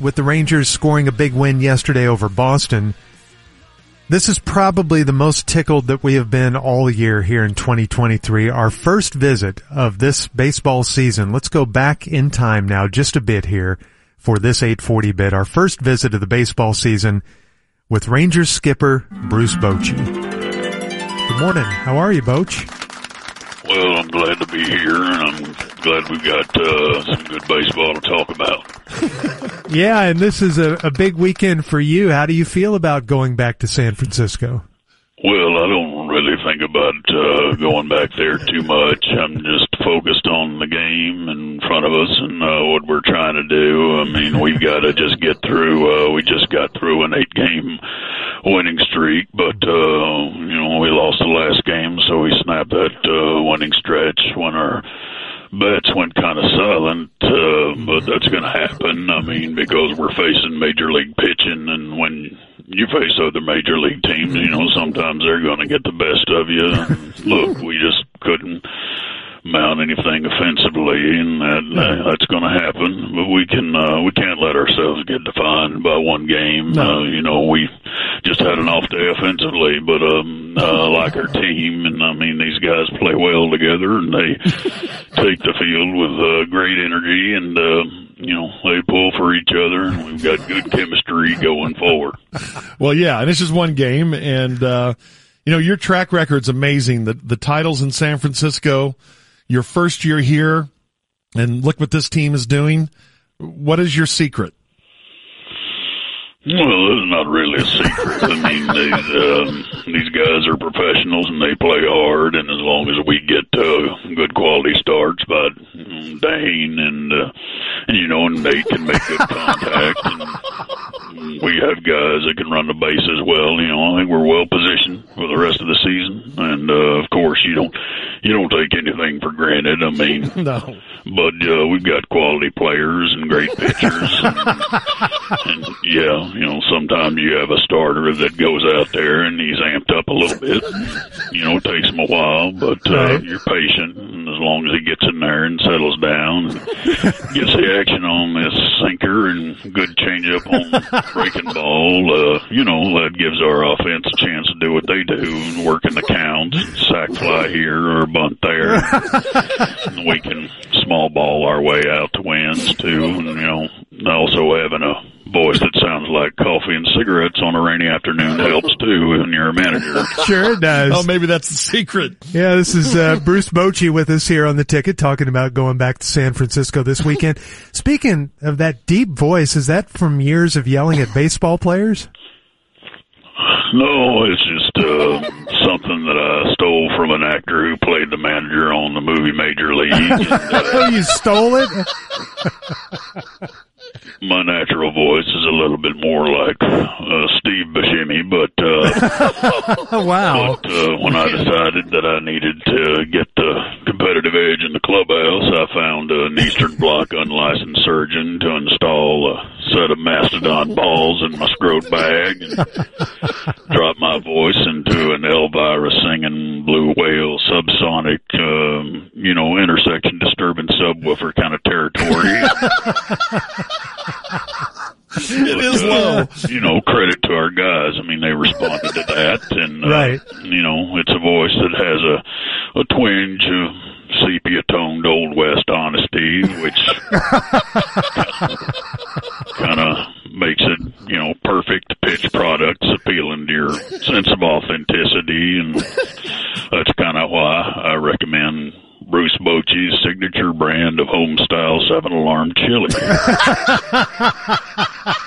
with the Rangers scoring a big win yesterday over Boston. This is probably the most tickled that we have been all year here in 2023. Our first visit of this baseball season. Let's go back in time now just a bit here for this 840 bit. Our first visit of the baseball season with Rangers skipper Bruce Bochy. Good morning. How are you, Boch? Well, I'm glad to be here, and I'm glad we've got uh, some good baseball to talk about. yeah, and this is a, a big weekend for you. How do you feel about going back to San Francisco? Well, I don't really think about uh, going back there too much. I'm just focused on the game in front of us and uh, what we're trying to do. I mean, we've got to just get through. Uh, we just got through an eight-game winning streak, but uh, you know we lost the last game, so we snapped that uh, winning stretch when our bets went kind of silent, uh, but that's going to happen. I mean, because we're facing major league pitching, and when you face other major league teams, you know, sometimes they're going to get the best of you. And look, we just couldn't mount anything offensively, and that, uh, that's going to happen. But we can uh, we can't let ourselves get defined by one game. No. Uh, you know, we just had an off day offensively, but um, uh, like our team, and I mean these guys play well together, and they take the field with uh, great energy, and uh, you know they pull for each other, and we've got good chemistry going forward. Well, yeah, and it's just one game, and uh, you know your track record's amazing. The the titles in San Francisco your first year here and look what this team is doing. What is your secret? Well, it's not really a secret. I mean, these um, these guys are professionals and they play hard. And as long as we get uh, good quality starts by Dane and uh, and you know, and Nate can make good contact, and we have guys that can run the base as well. You know, I think we're well positioned for the rest of the season. And uh, of course, you don't you don't take anything for granted. I mean, no. But uh, we've got quality players and great pitchers, and, and yeah, you know, sometimes you have a starter that goes out there and he's amped up a little bit. You know, it takes him a while, but uh, right. you're patient, and as long as he gets in there and settles down, and gets the action on this sinker and good changeup on breaking ball, uh, you know, that gives our offense a chance to do what they do and work in the counts, sac fly here or bunt there. and we can small ball our way out to wins too, and you know, also having a voice that sounds like coffee and cigarettes on a rainy afternoon helps too when you're a manager. Sure it does. Oh, maybe that's the secret. Yeah, this is uh, Bruce Bochy with us here on the ticket talking about going back to San Francisco this weekend. Speaking of that deep voice, is that from years of yelling at baseball players? No, it's just uh, something that I stole from an actor who played the manager on the movie Major League. And, uh, oh, you stole it? My natural voice is a little bit more like uh, Steve Buscemi, but uh, wow. But uh, when I decided that I needed to get the competitive edge in the clubhouse, I found an Eastern Bloc unlicensed surgeon to install a set of mastodon balls in my scrot bag and drop my voice into an Elvira it is low. You know, credit to our guys. I mean, they responded to that, and uh, right. You know, it's a voice that has a a twinge of sepia toned old west honesty, which kind of makes it, you know, perfect pitch products appealing to your sense of authenticity, and that's kind of why I recommend Bruce Bochy's signature brand of home style seven alarm chili.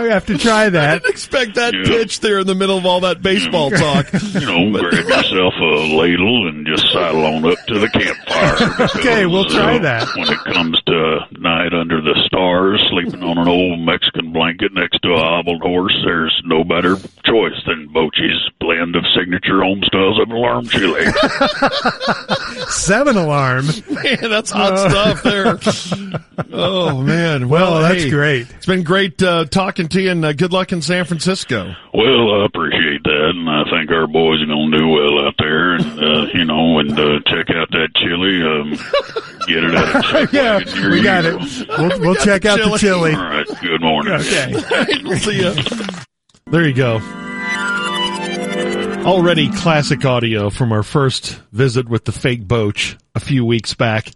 I have to try that. I didn't expect that yeah. pitch there in the middle of all that baseball talk. You know, grab yourself a ladle and just sidle on up to the campfire. Okay, we'll try uh, that. When it comes to night under the stars, sleeping on an old Mexican blanket next to a hobbled horse, there's no better choice than Bochy's blend of signature home styles of alarm chili. Seven alarm. Man, that's hot uh, stuff there. Oh man. Well, well that's hey, great. It's been great uh, talking to you, and uh, good luck in San Francisco. Well, I appreciate that, and I think our boys are going to do well out there. And uh, you know, and uh, check out that chili. Um, get it at yeah, we got it. We'll, we'll check out the chili. All right. Good morning. Okay. we'll see ya. There you go. Already classic audio from our first visit with the fake Boch a few weeks back.